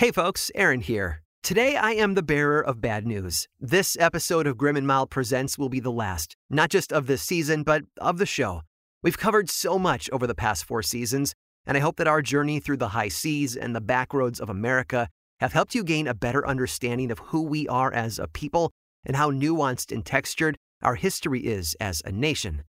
Hey folks, Aaron here. Today I am the bearer of bad news. This episode of Grim and Mild Presents will be the last, not just of this season, but of the show. We've covered so much over the past four seasons, and I hope that our journey through the high seas and the back roads of America have helped you gain a better understanding of who we are as a people and how nuanced and textured our history is as a nation.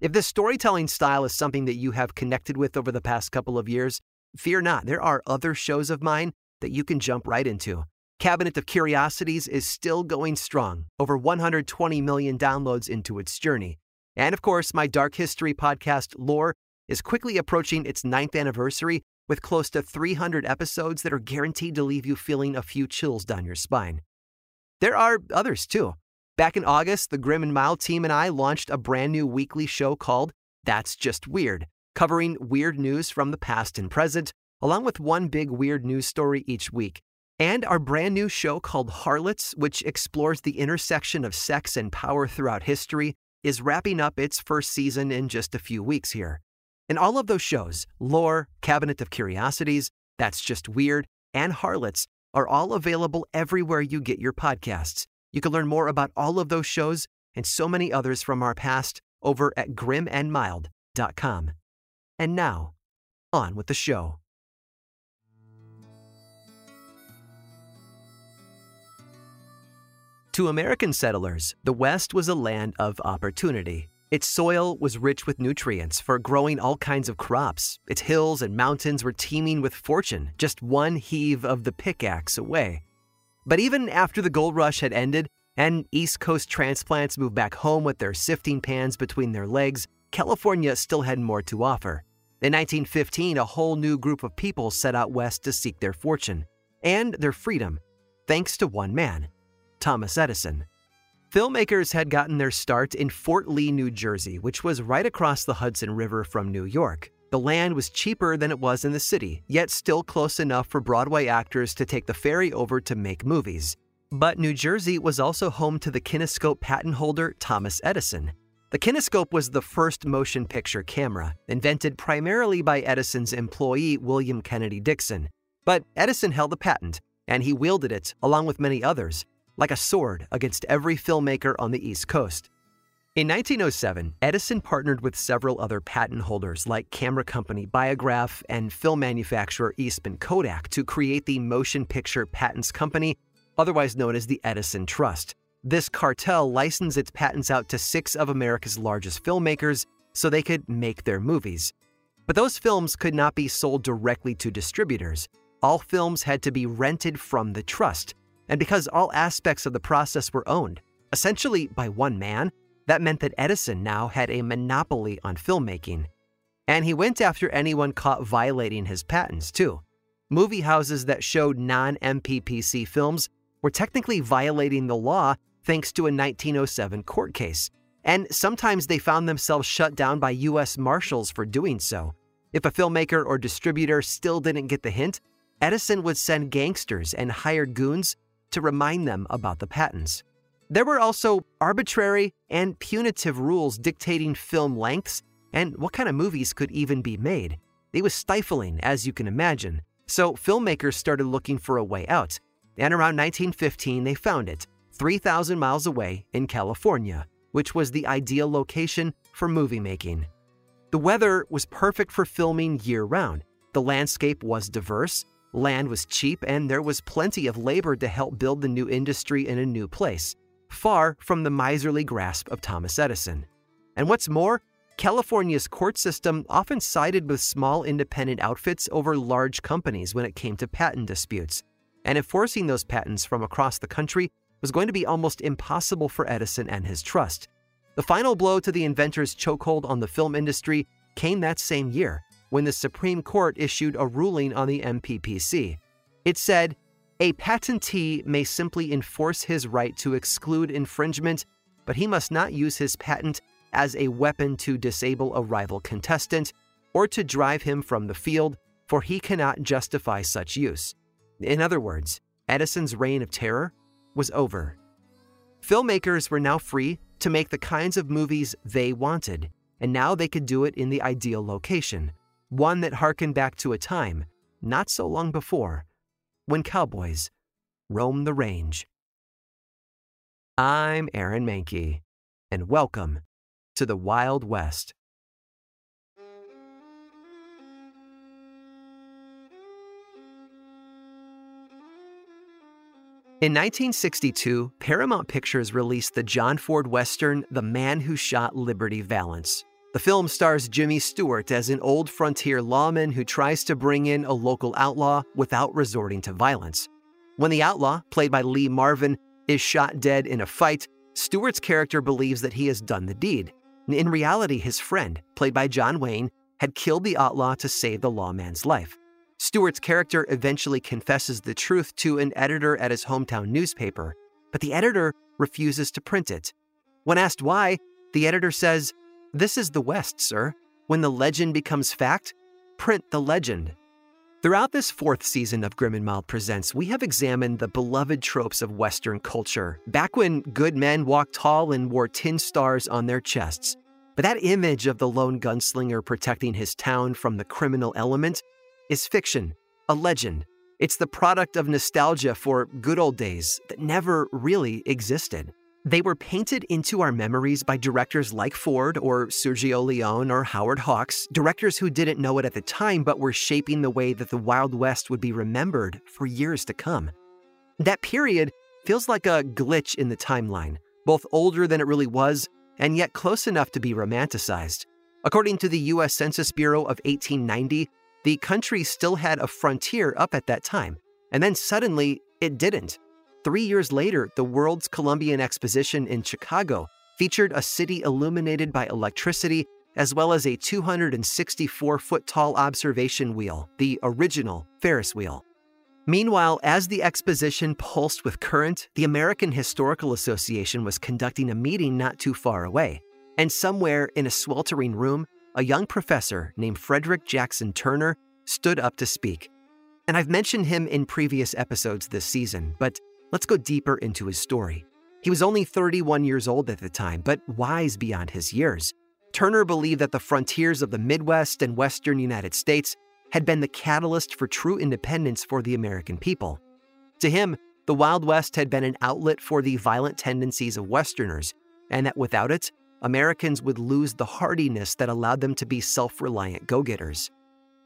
If this storytelling style is something that you have connected with over the past couple of years, fear not, there are other shows of mine that you can jump right into. Cabinet of Curiosities is still going strong, over 120 million downloads into its journey. And of course, my Dark History podcast, Lore, is quickly approaching its ninth anniversary with close to 300 episodes that are guaranteed to leave you feeling a few chills down your spine. There are others too. Back in August, the Grim and Mild team and I launched a brand new weekly show called That's Just Weird, covering weird news from the past and present, along with one big weird news story each week. And our brand new show called Harlots, which explores the intersection of sex and power throughout history, is wrapping up its first season in just a few weeks here. And all of those shows, Lore, Cabinet of Curiosities, That's Just Weird, and Harlots, are all available everywhere you get your podcasts. You can learn more about all of those shows and so many others from our past over at grimandmild.com. And now, on with the show. To American settlers, the West was a land of opportunity. Its soil was rich with nutrients for growing all kinds of crops. Its hills and mountains were teeming with fortune, just one heave of the pickaxe away. But even after the gold rush had ended and East Coast transplants moved back home with their sifting pans between their legs, California still had more to offer. In 1915, a whole new group of people set out west to seek their fortune and their freedom, thanks to one man. Thomas Edison. Filmmakers had gotten their start in Fort Lee, New Jersey, which was right across the Hudson River from New York. The land was cheaper than it was in the city, yet still close enough for Broadway actors to take the ferry over to make movies. But New Jersey was also home to the kinescope patent holder Thomas Edison. The kinescope was the first motion picture camera, invented primarily by Edison's employee William Kennedy Dickson. But Edison held the patent, and he wielded it, along with many others, like a sword against every filmmaker on the East Coast. In 1907, Edison partnered with several other patent holders like camera company Biograph and film manufacturer Eastman Kodak to create the Motion Picture Patents Company, otherwise known as the Edison Trust. This cartel licensed its patents out to six of America's largest filmmakers so they could make their movies. But those films could not be sold directly to distributors. All films had to be rented from the trust, and because all aspects of the process were owned, essentially by one man, that meant that Edison now had a monopoly on filmmaking. And he went after anyone caught violating his patents, too. Movie houses that showed non MPPC films were technically violating the law thanks to a 1907 court case. And sometimes they found themselves shut down by U.S. Marshals for doing so. If a filmmaker or distributor still didn't get the hint, Edison would send gangsters and hired goons to remind them about the patents. There were also arbitrary and punitive rules dictating film lengths and what kind of movies could even be made. It was stifling, as you can imagine, so filmmakers started looking for a way out. And around 1915, they found it 3,000 miles away in California, which was the ideal location for movie making. The weather was perfect for filming year round. The landscape was diverse, Land was cheap, and there was plenty of labor to help build the new industry in a new place, far from the miserly grasp of Thomas Edison. And what's more, California's court system often sided with small independent outfits over large companies when it came to patent disputes, and enforcing those patents from across the country was going to be almost impossible for Edison and his trust. The final blow to the inventor's chokehold on the film industry came that same year when the Supreme Court issued a ruling on the MPPC. It said, a patentee may simply enforce his right to exclude infringement, but he must not use his patent as a weapon to disable a rival contestant or to drive him from the field, for he cannot justify such use. In other words, Edison's reign of terror was over. Filmmakers were now free to make the kinds of movies they wanted, and now they could do it in the ideal location one that harkened back to a time not so long before when cowboys roamed the range. I'm Aaron Mahnke, and welcome to the Wild West. In 1962, Paramount Pictures released the John Ford Western The Man Who Shot Liberty Valance. The film stars Jimmy Stewart as an old frontier lawman who tries to bring in a local outlaw without resorting to violence. When the outlaw, played by Lee Marvin, is shot dead in a fight, Stewart's character believes that he has done the deed. In reality, his friend, played by John Wayne, had killed the outlaw to save the lawman's life. Stewart's character eventually confesses the truth to an editor at his hometown newspaper, but the editor refuses to print it. When asked why, the editor says, This is the West, sir. When the legend becomes fact, print the legend. Throughout this fourth season of Grim and Mild Presents, we have examined the beloved tropes of Western culture, back when good men walked tall and wore tin stars on their chests. But that image of the lone gunslinger protecting his town from the criminal element is fiction, a legend. It's the product of nostalgia for good old days that never really existed. They were painted into our memories by directors like Ford or Sergio Leone or Howard Hawks, directors who didn't know it at the time but were shaping the way that the Wild West would be remembered for years to come. That period feels like a glitch in the timeline, both older than it really was and yet close enough to be romanticized. According to the US Census Bureau of 1890, the country still had a frontier up at that time, and then suddenly it didn't. Three years later, the World's Columbian Exposition in Chicago featured a city illuminated by electricity as well as a 264 foot tall observation wheel, the original Ferris wheel. Meanwhile, as the exposition pulsed with current, the American Historical Association was conducting a meeting not too far away. And somewhere in a sweltering room, a young professor named Frederick Jackson Turner stood up to speak. And I've mentioned him in previous episodes this season, but let's go deeper into his story. He was only 31 years old at the time, but wise beyond his years. Turner believed that the frontiers of the Midwest and Western United States had been the catalyst for true independence for the American people. To him, the Wild West had been an outlet for the violent tendencies of Westerners, and that without it, Americans would lose the hardiness that allowed them to be self reliant go getters.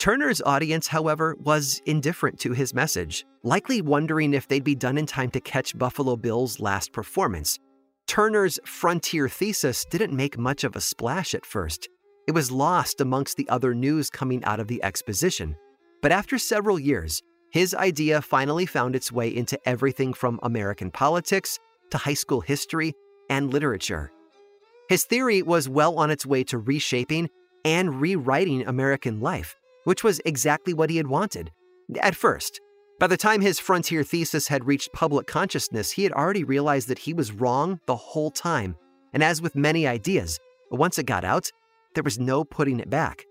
Turner's audience, however, was indifferent to his message, likely wondering if they'd be done in time to catch Buffalo Bill's last performance. Turner's frontier thesis didn't make much of a splash at first. It was lost amongst the other news coming out of the exposition. But after several years, his idea finally found its way into everything from American politics to high school history and literature. His theory was well on its way to reshaping and rewriting American life, which was exactly what he had wanted. At first, by the time his frontier thesis had reached public consciousness, he had already realized that he was wrong the whole time. And as with many ideas, once it got out, there was no putting it back.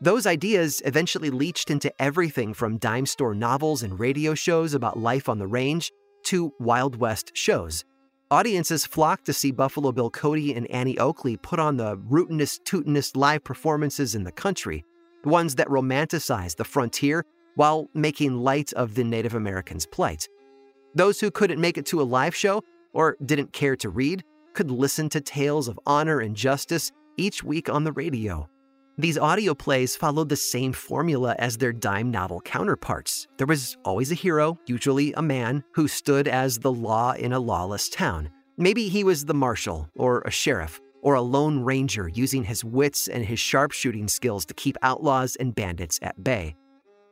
Those ideas eventually leached into everything from dime store novels and radio shows about life on the range to Wild West shows. Audiences flocked to see Buffalo Bill Cody and Annie Oakley put on the rootinest, tootinest live performances in the country, ones that romanticized the frontier while making light of the Native Americans' plight. Those who couldn't make it to a live show or didn't care to read could listen to tales of honor and justice each week on the radio. These audio plays followed the same formula as their dime novel counterparts. There was always a hero, usually a man, who stood as the law in a lawless town. Maybe he was the marshal, or a sheriff, or a lone ranger using his wits and his sharpshooting skills to keep outlaws and bandits at bay.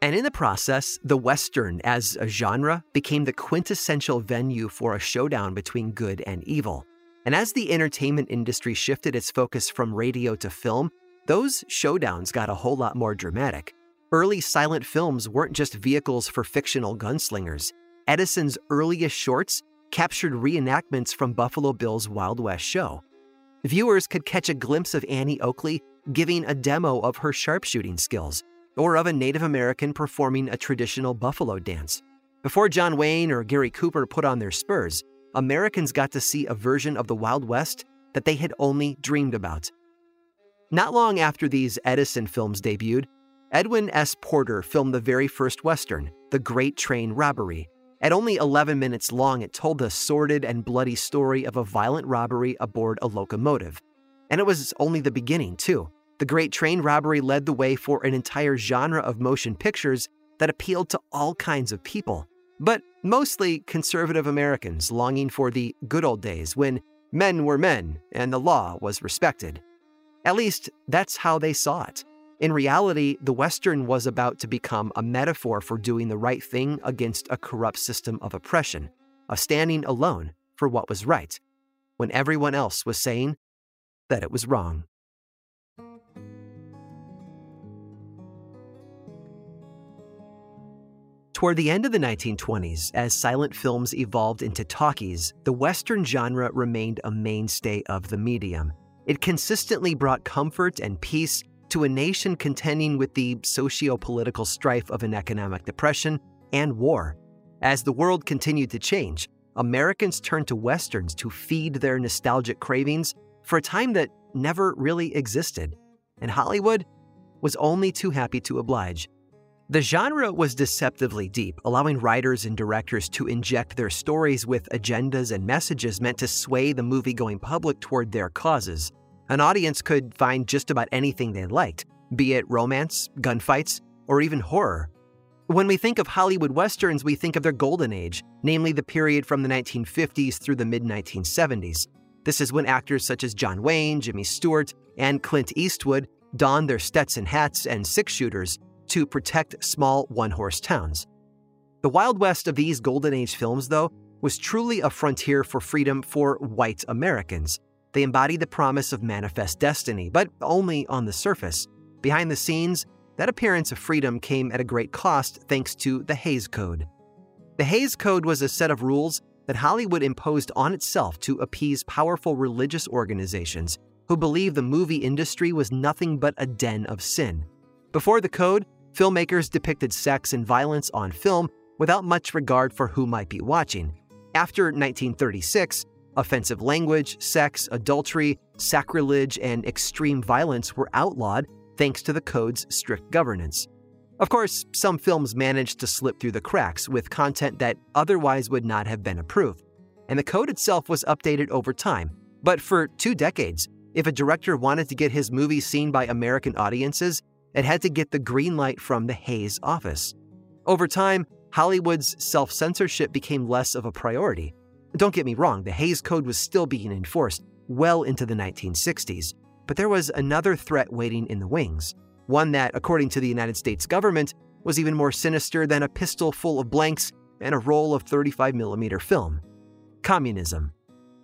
And in the process, the Western as a genre became the quintessential venue for a showdown between good and evil. And as the entertainment industry shifted its focus from radio to film, those showdowns got a whole lot more dramatic. Early silent films weren't just vehicles for fictional gunslingers. Edison's earliest shorts captured reenactments from Buffalo Bill's Wild West show. Viewers could catch a glimpse of Annie Oakley giving a demo of her sharpshooting skills, or of a Native American performing a traditional buffalo dance. Before John Wayne or Gary Cooper put on their spurs, Americans got to see a version of the Wild West that they had only dreamed about. Not long after these Edison films debuted, Edwin S. Porter filmed the very first Western, The Great Train Robbery. At only 11 minutes long, it told the sordid and bloody story of a violent robbery aboard a locomotive. And it was only the beginning, too. The Great Train Robbery led the way for an entire genre of motion pictures that appealed to all kinds of people, but mostly conservative Americans longing for the good old days when men were men and the law was respected. At least, that's how they saw it. In reality, the Western was about to become a metaphor for doing the right thing against a corrupt system of oppression, of standing alone for what was right, when everyone else was saying that it was wrong. Toward the end of the 1920s, as silent films evolved into talkies, the Western genre remained a mainstay of the medium. It consistently brought comfort and peace to a nation contending with the socio political strife of an economic depression and war. As the world continued to change, Americans turned to Westerns to feed their nostalgic cravings for a time that never really existed, and Hollywood was only too happy to oblige. The genre was deceptively deep, allowing writers and directors to inject their stories with agendas and messages meant to sway the movie going public toward their causes. An audience could find just about anything they liked, be it romance, gunfights, or even horror. When we think of Hollywood westerns, we think of their golden age, namely the period from the 1950s through the mid 1970s. This is when actors such as John Wayne, Jimmy Stewart, and Clint Eastwood donned their Stetson hats and six shooters to protect small one horse towns. The Wild West of these Golden Age films, though, was truly a frontier for freedom for white Americans. They embodied the promise of manifest destiny, but only on the surface. Behind the scenes, that appearance of freedom came at a great cost thanks to the Hays Code. The Hays Code was a set of rules that Hollywood imposed on itself to appease powerful religious organizations who believed the movie industry was nothing but a den of sin. Before the code, filmmakers depicted sex and violence on film without much regard for who might be watching. After 1936, offensive language, sex, adultery, sacrilege, and extreme violence were outlawed thanks to the code's strict governance. Of course, some films managed to slip through the cracks with content that otherwise would not have been approved, and the code itself was updated over time. But for two decades, if a director wanted to get his movie seen by American audiences, it had to get the green light from the Hays office. Over time, Hollywood's self censorship became less of a priority. Don't get me wrong, the Hays Code was still being enforced well into the 1960s, but there was another threat waiting in the wings, one that, according to the United States government, was even more sinister than a pistol full of blanks and a roll of 35mm film communism.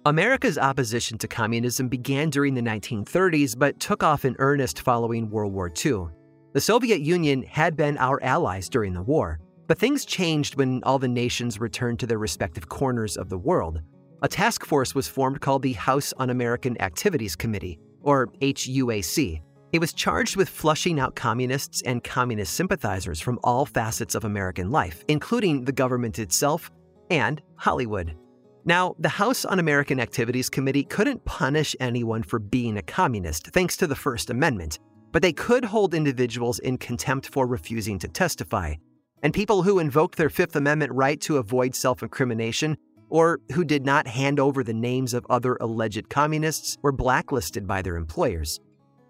America's opposition to communism began during the 1930s but took off in earnest following World War II. The Soviet Union had been our allies during the war, but things changed when all the nations returned to their respective corners of the world. A task force was formed called the House Un American Activities Committee, or HUAC. It was charged with flushing out communists and communist sympathizers from all facets of American life, including the government itself and Hollywood. Now, the House Un American Activities Committee couldn't punish anyone for being a communist thanks to the First Amendment, but they could hold individuals in contempt for refusing to testify. And people who invoked their Fifth Amendment right to avoid self incrimination or who did not hand over the names of other alleged communists were blacklisted by their employers.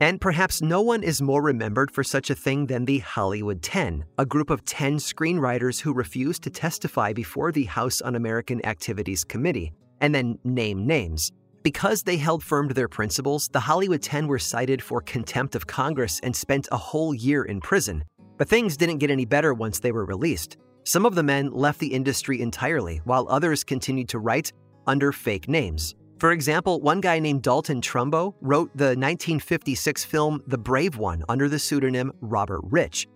And perhaps no one is more remembered for such a thing than the Hollywood 10, a group of 10 screenwriters who refused to testify before the House Un American Activities Committee, and then name names. Because they held firm to their principles, the Hollywood 10 were cited for contempt of Congress and spent a whole year in prison. But things didn't get any better once they were released. Some of the men left the industry entirely, while others continued to write under fake names. For example, one guy named Dalton Trumbo wrote the 1956 film The Brave One under the pseudonym Robert Rich.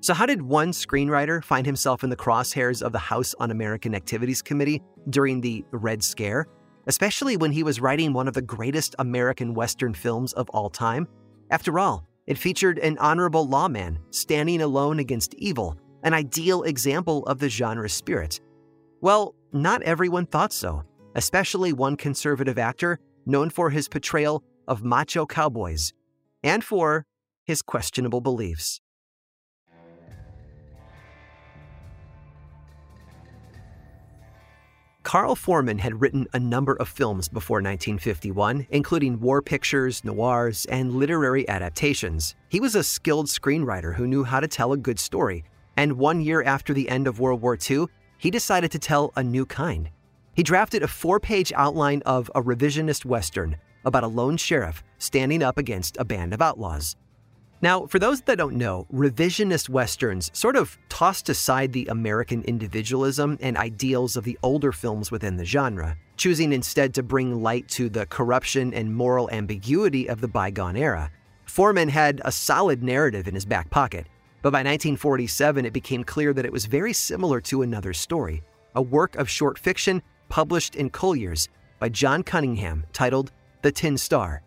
So, how did one screenwriter find himself in the crosshairs of the House Un American Activities Committee during the Red Scare? especially when he was writing one of the greatest American Western films of all time. After all, it featured an honorable lawman standing alone against evil, an ideal example of the genre's spirit. Well, not everyone thought so, especially one conservative actor known for his portrayal of macho cowboys and for his questionable beliefs. Carl Foreman had written a number of films before 1951, including war pictures, noirs, and literary adaptations. He was a skilled screenwriter who knew how to tell a good story, and one year after the end of World War II, he decided to tell a new kind. He drafted a four page outline of a revisionist Western about a lone sheriff standing up against a band of outlaws. Now, for those that don't know, revisionist Westerns sort of tossed aside the American individualism and ideals of the older films within the genre, choosing instead to bring light to the corruption and moral ambiguity of the bygone era. Foreman had a solid narrative in his back pocket, but by 1947 it became clear that it was very similar to another story, a work of short fiction published in Collier's by John Cunningham titled The Tin Star.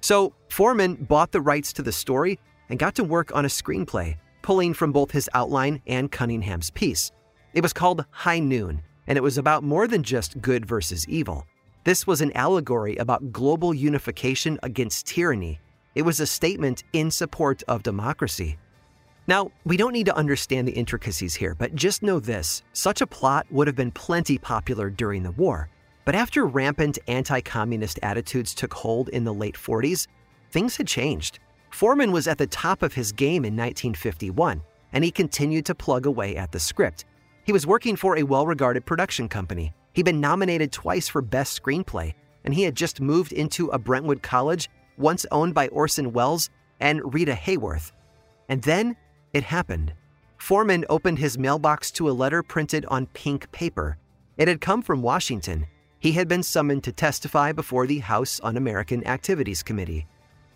So, Foreman bought the rights to the story and got to work on a screenplay, pulling from both his outline and Cunningham's piece. It was called High Noon, and it was about more than just good versus evil. This was an allegory about global unification against tyranny. It was a statement in support of democracy. Now, we don't need to understand the intricacies here, but just know this such a plot would have been plenty popular during the war. But after rampant anti communist attitudes took hold in the late 40s, things had changed. Foreman was at the top of his game in 1951, and he continued to plug away at the script. He was working for a well regarded production company. He'd been nominated twice for Best Screenplay, and he had just moved into a Brentwood college once owned by Orson Welles and Rita Hayworth. And then it happened. Foreman opened his mailbox to a letter printed on pink paper. It had come from Washington. He had been summoned to testify before the House Un American Activities Committee.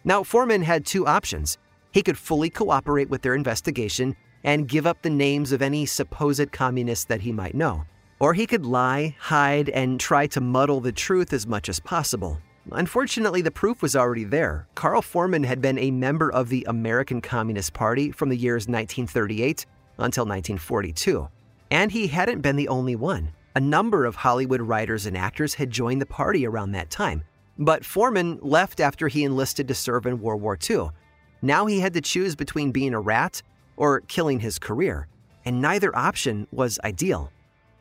Now, Foreman had two options. He could fully cooperate with their investigation and give up the names of any supposed communists that he might know. Or he could lie, hide, and try to muddle the truth as much as possible. Unfortunately, the proof was already there. Carl Foreman had been a member of the American Communist Party from the years 1938 until 1942. And he hadn't been the only one. A number of Hollywood writers and actors had joined the party around that time. But Foreman left after he enlisted to serve in World War II. Now he had to choose between being a rat or killing his career, and neither option was ideal.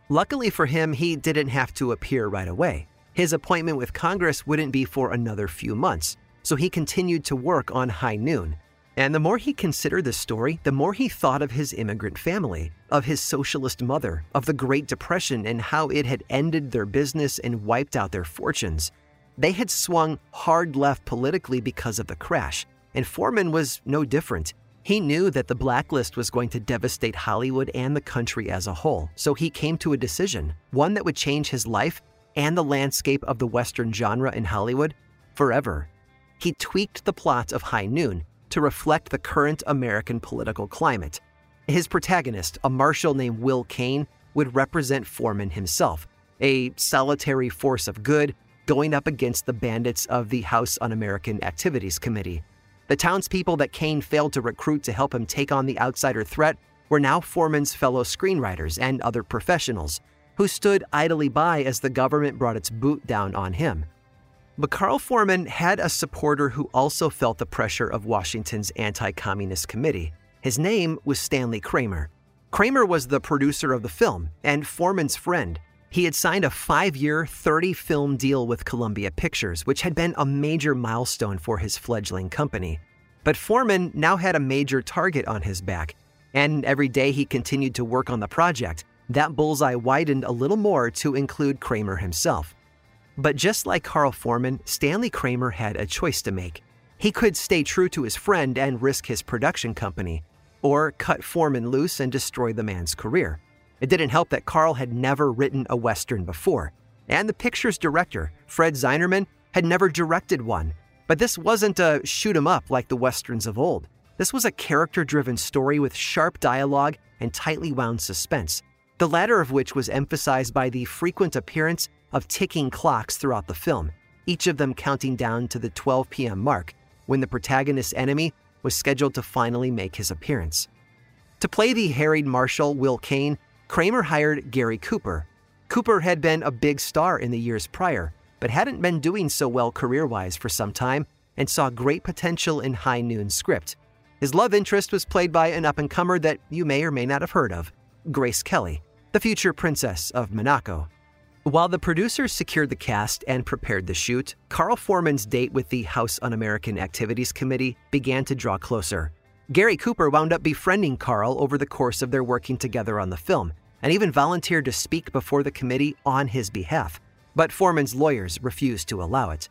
Luckily for him, he didn't have to appear right away. His appointment with Congress wouldn't be for another few months, so he continued to work on High Noon. And the more he considered the story, the more he thought of his immigrant family, of his socialist mother, of the Great Depression and how it had ended their business and wiped out their fortunes. They had swung hard left politically because of the crash, and Foreman was no different. He knew that the blacklist was going to devastate Hollywood and the country as a whole, so he came to a decision, one that would change his life and the landscape of the Western genre in Hollywood forever. He tweaked the plot of High Noon to reflect the current American political climate. His protagonist, a marshal named Will Kane, would represent Foreman himself, a solitary force of good going up against the bandits of the House Un American Activities Committee. The townspeople that Kane failed to recruit to help him take on the outsider threat were now Foreman's fellow screenwriters and other professionals who stood idly by as the government brought its boot down on him. But Carl Foreman had a supporter who also felt the pressure of Washington's anti communist committee. His name was Stanley Kramer. Kramer was the producer of the film and Foreman's friend. He had signed a five year, 30 film deal with Columbia Pictures, which had been a major milestone for his fledgling company. But Foreman now had a major target on his back, and every day he continued to work on the project, that bullseye widened a little more to include Kramer himself. But just like Carl Foreman, Stanley Kramer had a choice to make. He could stay true to his friend and risk his production company, or cut Foreman loose and destroy the man's career. It didn't help that Carl had never written a Western before, and the picture's director, Fred Zinnemann, had never directed one. But this wasn't a shoot 'em up like the Westerns of old. This was a character driven story with sharp dialogue and tightly wound suspense the latter of which was emphasized by the frequent appearance of ticking clocks throughout the film, each of them counting down to the 12 p.m. mark when the protagonist's enemy was scheduled to finally make his appearance. To play the harried marshal Will Kane, Kramer hired Gary Cooper. Cooper had been a big star in the years prior, but hadn't been doing so well career wise for some time and saw great potential in High Noon's script. His love interest was played by an up and comer that you may or may not have heard of, Grace Kelly the future princess of Monaco. While the producers secured the cast and prepared the shoot, Carl Foreman's date with the House Un American Activities Committee began to draw closer. Gary Cooper wound up befriending Carl over the course of their working together on the film, and even volunteered to speak before the committee on his behalf. But Foreman's lawyers refused to allow it.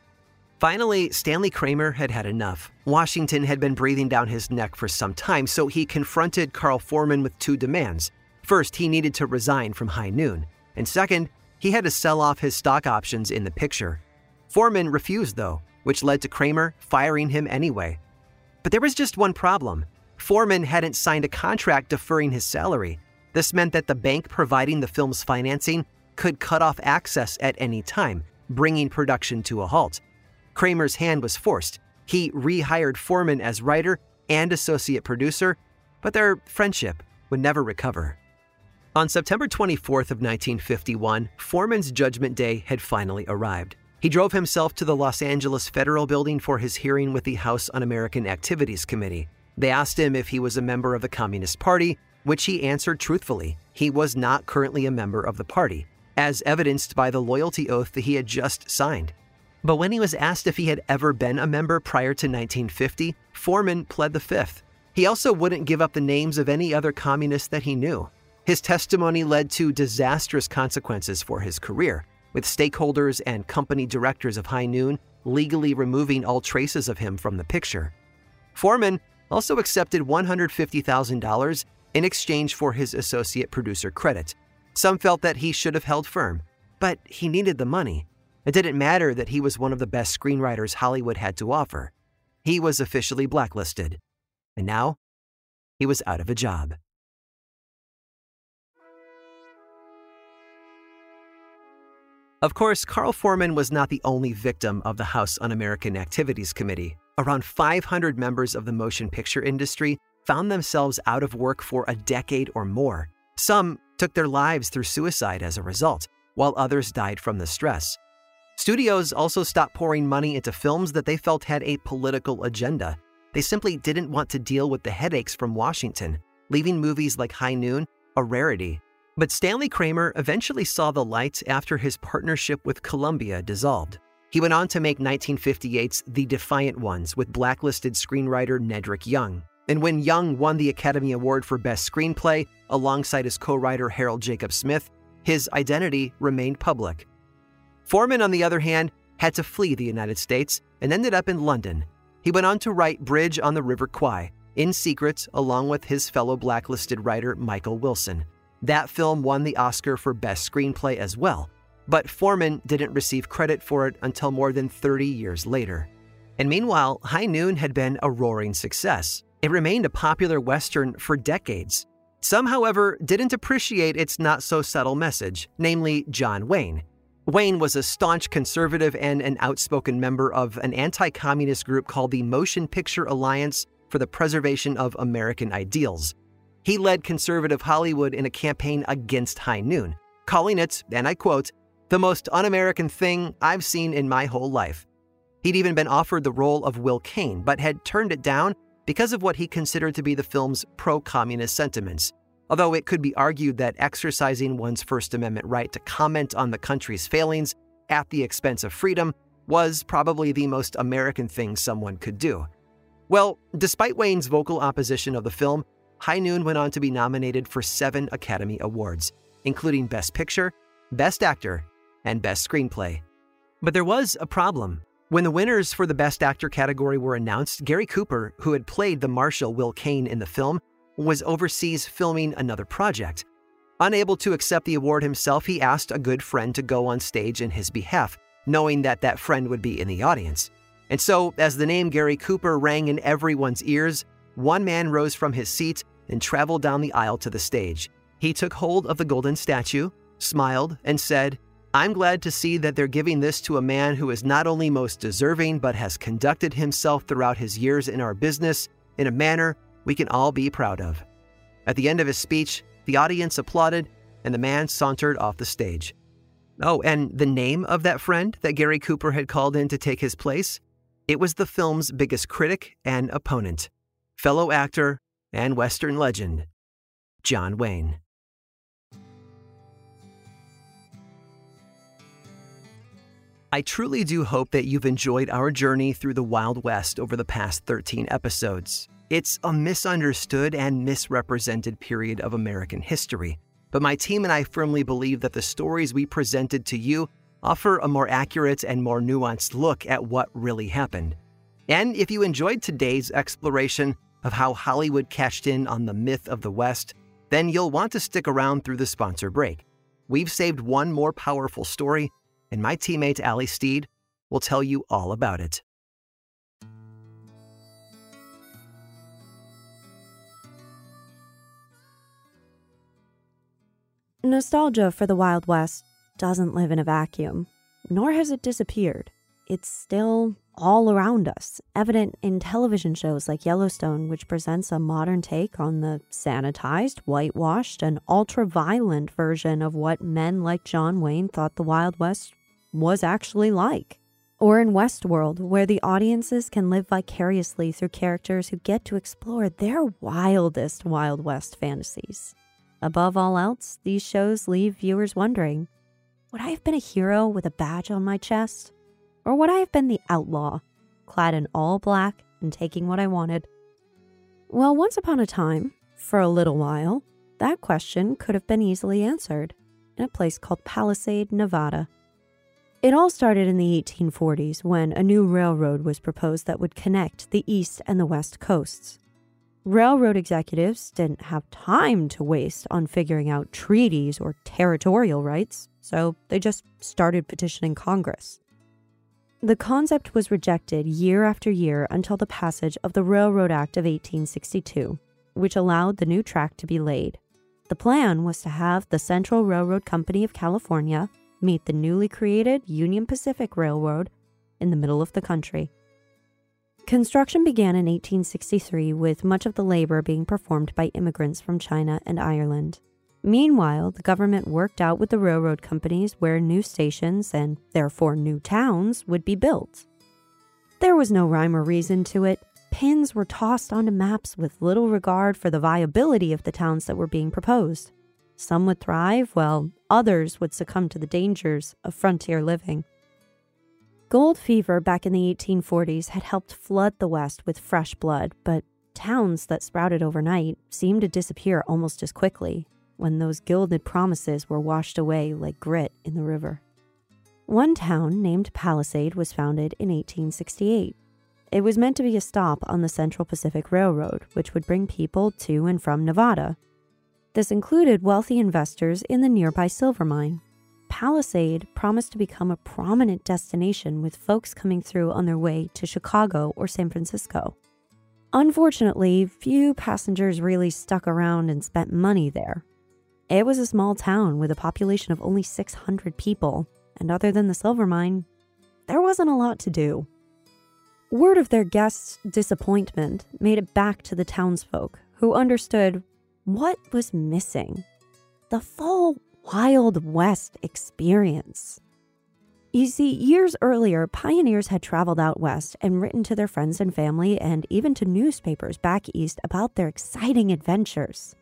Finally, Stanley Kramer had had enough. Washington had been breathing down his neck for some time, so he confronted Carl Foreman with two demands. First, he needed to resign from High Noon, and second, he had to sell off his stock options in the picture. Foreman refused, though, which led to Kramer firing him anyway. But there was just one problem. Foreman hadn't signed a contract deferring his salary. This meant that the bank providing the film's financing could cut off access at any time, bringing production to a halt. Kramer's hand was forced. He rehired Foreman as writer and associate producer, but their friendship would never recover. On September 24th of 1951, Foreman's judgment day had finally arrived. He drove himself to the Los Angeles Federal Building for his hearing with the House Un American Activities Committee. They asked him if he was a member of the Communist Party, which he answered truthfully. He was not currently a member of the party, as evidenced by the loyalty oath that he had just signed. But when he was asked if he had ever been a member prior to 1950, Foreman pled the fifth. He also wouldn't give up the names of any other communists that he knew. His testimony led to disastrous consequences for his career, with stakeholders and company directors of High Noon legally removing all traces of him from the picture. Foreman also accepted $150,000 in exchange for his associate producer credit. Some felt that he should have held firm, but he needed the money. It didn't matter that he was one of the best screenwriters Hollywood had to offer. He was officially blacklisted. And now, he was out of a job. Of course, Carl Foreman was not the only victim of the House Un American Activities Committee. Around 500 members of the motion picture industry found themselves out of work for a decade or more. Some took their lives through suicide as a result, while others died from the stress. Studios also stopped pouring money into films that they felt had a political agenda. They simply didn't want to deal with the headaches from Washington, leaving movies like High Noon a rarity. But Stanley Kramer eventually saw the light after his partnership with Columbia dissolved. He went on to make 1958's The Defiant Ones with blacklisted screenwriter Nedrick Young. And when Young won the Academy Award for Best Screenplay alongside his co writer Harold Jacob Smith, his identity remained public. Foreman, on the other hand, had to flee the United States and ended up in London. He went on to write Bridge on the River Kwai in secret along with his fellow blacklisted writer Michael Wilson. That film won the Oscar for Best Screenplay as well, but Foreman didn't receive credit for it until more than 30 years later. And meanwhile, High Noon had been a roaring success. It remained a popular Western for decades. Some, however, didn't appreciate its not so subtle message, namely John Wayne. Wayne was a staunch conservative and an outspoken member of an anti communist group called the Motion Picture Alliance for the Preservation of American Ideals. He led conservative Hollywood in a campaign against High Noon, calling it, and I quote, the most un American thing I've seen in my whole life. He'd even been offered the role of Will Kane, but had turned it down because of what he considered to be the film's pro communist sentiments. Although it could be argued that exercising one's First Amendment right to comment on the country's failings at the expense of freedom was probably the most American thing someone could do. Well, despite Wayne's vocal opposition of the film, High Noon went on to be nominated for seven Academy Awards, including Best Picture, Best Actor, and Best Screenplay. But there was a problem. When the winners for the Best Actor category were announced, Gary Cooper, who had played the Marshal Will Kane in the film, was overseas filming another project. Unable to accept the award himself, he asked a good friend to go on stage in his behalf, knowing that that friend would be in the audience. And so, as the name Gary Cooper rang in everyone's ears, one man rose from his seat and traveled down the aisle to the stage. He took hold of the golden statue, smiled, and said, I'm glad to see that they're giving this to a man who is not only most deserving, but has conducted himself throughout his years in our business in a manner we can all be proud of. At the end of his speech, the audience applauded, and the man sauntered off the stage. Oh, and the name of that friend that Gary Cooper had called in to take his place? It was the film's biggest critic and opponent fellow actor and Western legend, John Wayne. I truly do hope that you've enjoyed our journey through the Wild West over the past 13 episodes. It's a misunderstood and misrepresented period of American history, but my team and I firmly believe that the stories we presented to you offer a more accurate and more nuanced look at what really happened. And if you enjoyed today's exploration of how Hollywood cashed in on the myth of the West, then you'll want to stick around through the sponsor break. We've saved one more powerful story, and my teammate Ali Steed will tell you all about it. Nostalgia for the Wild West doesn't live in a vacuum, nor has it disappeared. It's still all around us, evident in television shows like Yellowstone, which presents a modern take on the sanitized, whitewashed, and ultra violent version of what men like John Wayne thought the Wild West was actually like. Or in Westworld, where the audiences can live vicariously through characters who get to explore their wildest Wild West fantasies. Above all else, these shows leave viewers wondering would I have been a hero with a badge on my chest? Or would I have been the outlaw, clad in all black and taking what I wanted? Well, once upon a time, for a little while, that question could have been easily answered in a place called Palisade, Nevada. It all started in the 1840s when a new railroad was proposed that would connect the east and the west coasts. Railroad executives didn't have time to waste on figuring out treaties or territorial rights, so they just started petitioning Congress. The concept was rejected year after year until the passage of the Railroad Act of 1862, which allowed the new track to be laid. The plan was to have the Central Railroad Company of California meet the newly created Union Pacific Railroad in the middle of the country. Construction began in 1863 with much of the labor being performed by immigrants from China and Ireland. Meanwhile, the government worked out with the railroad companies where new stations and therefore new towns would be built. There was no rhyme or reason to it. Pins were tossed onto maps with little regard for the viability of the towns that were being proposed. Some would thrive, while others would succumb to the dangers of frontier living. Gold fever back in the 1840s had helped flood the West with fresh blood, but towns that sprouted overnight seemed to disappear almost as quickly when those gilded promises were washed away like grit in the river. One town named Palisade was founded in 1868. It was meant to be a stop on the Central Pacific Railroad, which would bring people to and from Nevada. This included wealthy investors in the nearby silver mine, Palisade promised to become a prominent destination with folks coming through on their way to Chicago or San Francisco. Unfortunately, few passengers really stuck around and spent money there. It was a small town with a population of only 600 people, and other than the silver mine, there wasn't a lot to do. Word of their guests' disappointment made it back to the townsfolk, who understood what was missing the full Wild West experience. You see, years earlier, pioneers had traveled out west and written to their friends and family and even to newspapers back east about their exciting adventures.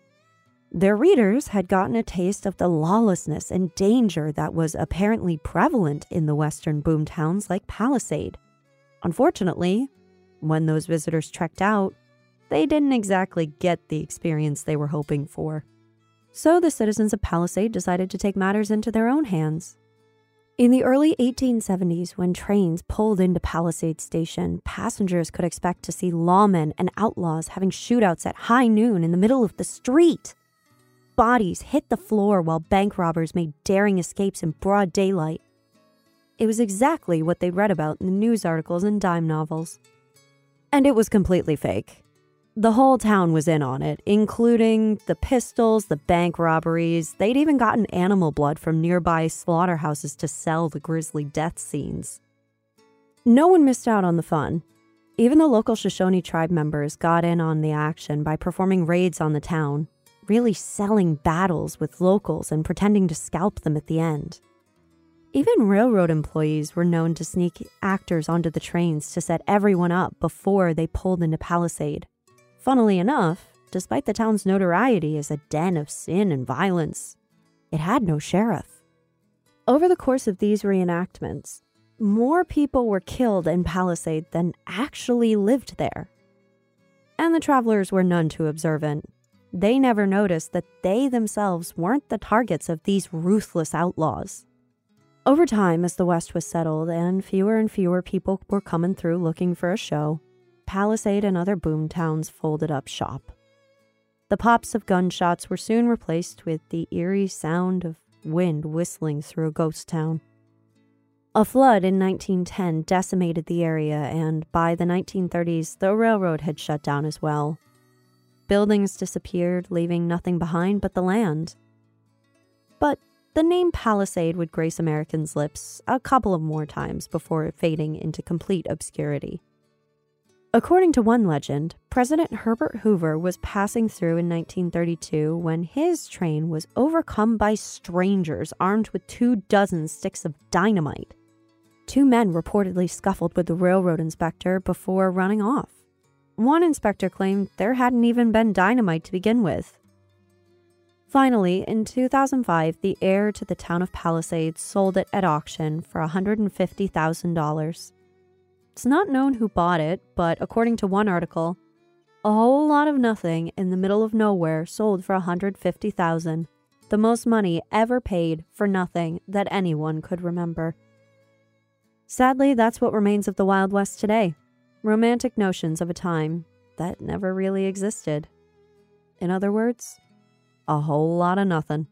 Their readers had gotten a taste of the lawlessness and danger that was apparently prevalent in the western boomtowns like Palisade. Unfortunately, when those visitors trekked out, they didn't exactly get the experience they were hoping for. So the citizens of Palisade decided to take matters into their own hands. In the early 1870s, when trains pulled into Palisade Station, passengers could expect to see lawmen and outlaws having shootouts at high noon in the middle of the street. Bodies hit the floor while bank robbers made daring escapes in broad daylight. It was exactly what they'd read about in the news articles and dime novels. And it was completely fake. The whole town was in on it, including the pistols, the bank robberies. They'd even gotten animal blood from nearby slaughterhouses to sell the grisly death scenes. No one missed out on the fun. Even the local Shoshone tribe members got in on the action by performing raids on the town, really selling battles with locals and pretending to scalp them at the end. Even railroad employees were known to sneak actors onto the trains to set everyone up before they pulled into Palisade. Funnily enough, despite the town's notoriety as a den of sin and violence, it had no sheriff. Over the course of these reenactments, more people were killed in Palisade than actually lived there. And the travelers were none too observant. They never noticed that they themselves weren't the targets of these ruthless outlaws. Over time, as the West was settled and fewer and fewer people were coming through looking for a show, Palisade and other boom towns folded up shop. The pops of gunshots were soon replaced with the eerie sound of wind whistling through a ghost town. A flood in 1910 decimated the area, and by the 1930s, the railroad had shut down as well. Buildings disappeared, leaving nothing behind but the land. But the name Palisade would grace Americans' lips a couple of more times before fading into complete obscurity. According to one legend, President Herbert Hoover was passing through in 1932 when his train was overcome by strangers armed with two dozen sticks of dynamite. Two men reportedly scuffled with the railroad inspector before running off. One inspector claimed there hadn't even been dynamite to begin with. Finally, in 2005, the heir to the town of Palisades sold it at auction for $150,000. It's not known who bought it, but according to one article, a whole lot of nothing in the middle of nowhere sold for $150,000, the most money ever paid for nothing that anyone could remember. Sadly, that's what remains of the Wild West today. Romantic notions of a time that never really existed. In other words, a whole lot of nothing.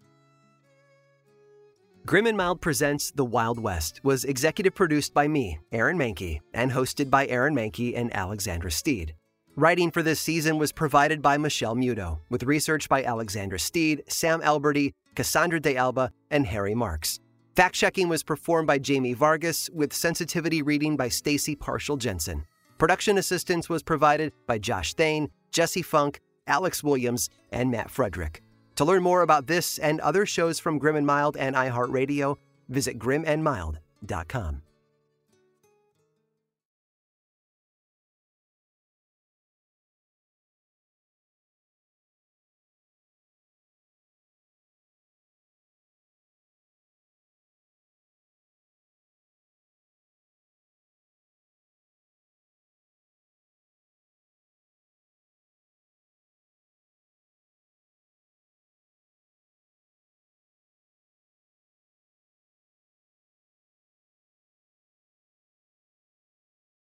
Grim and Mild Presents The Wild West was executive produced by me, Aaron Mahnke, and hosted by Aaron Mahnke and Alexandra Steed. Writing for this season was provided by Michelle Muto, with research by Alexandra Steed, Sam Alberti, Cassandra De Alba, and Harry Marks. Fact checking was performed by Jamie Vargas, with sensitivity reading by Stacy Partial Jensen. Production assistance was provided by Josh Thane, Jesse Funk, Alex Williams, and Matt Frederick. To learn more about this and other shows from Grim and Mild and iHeartRadio, visit grimandmild.com.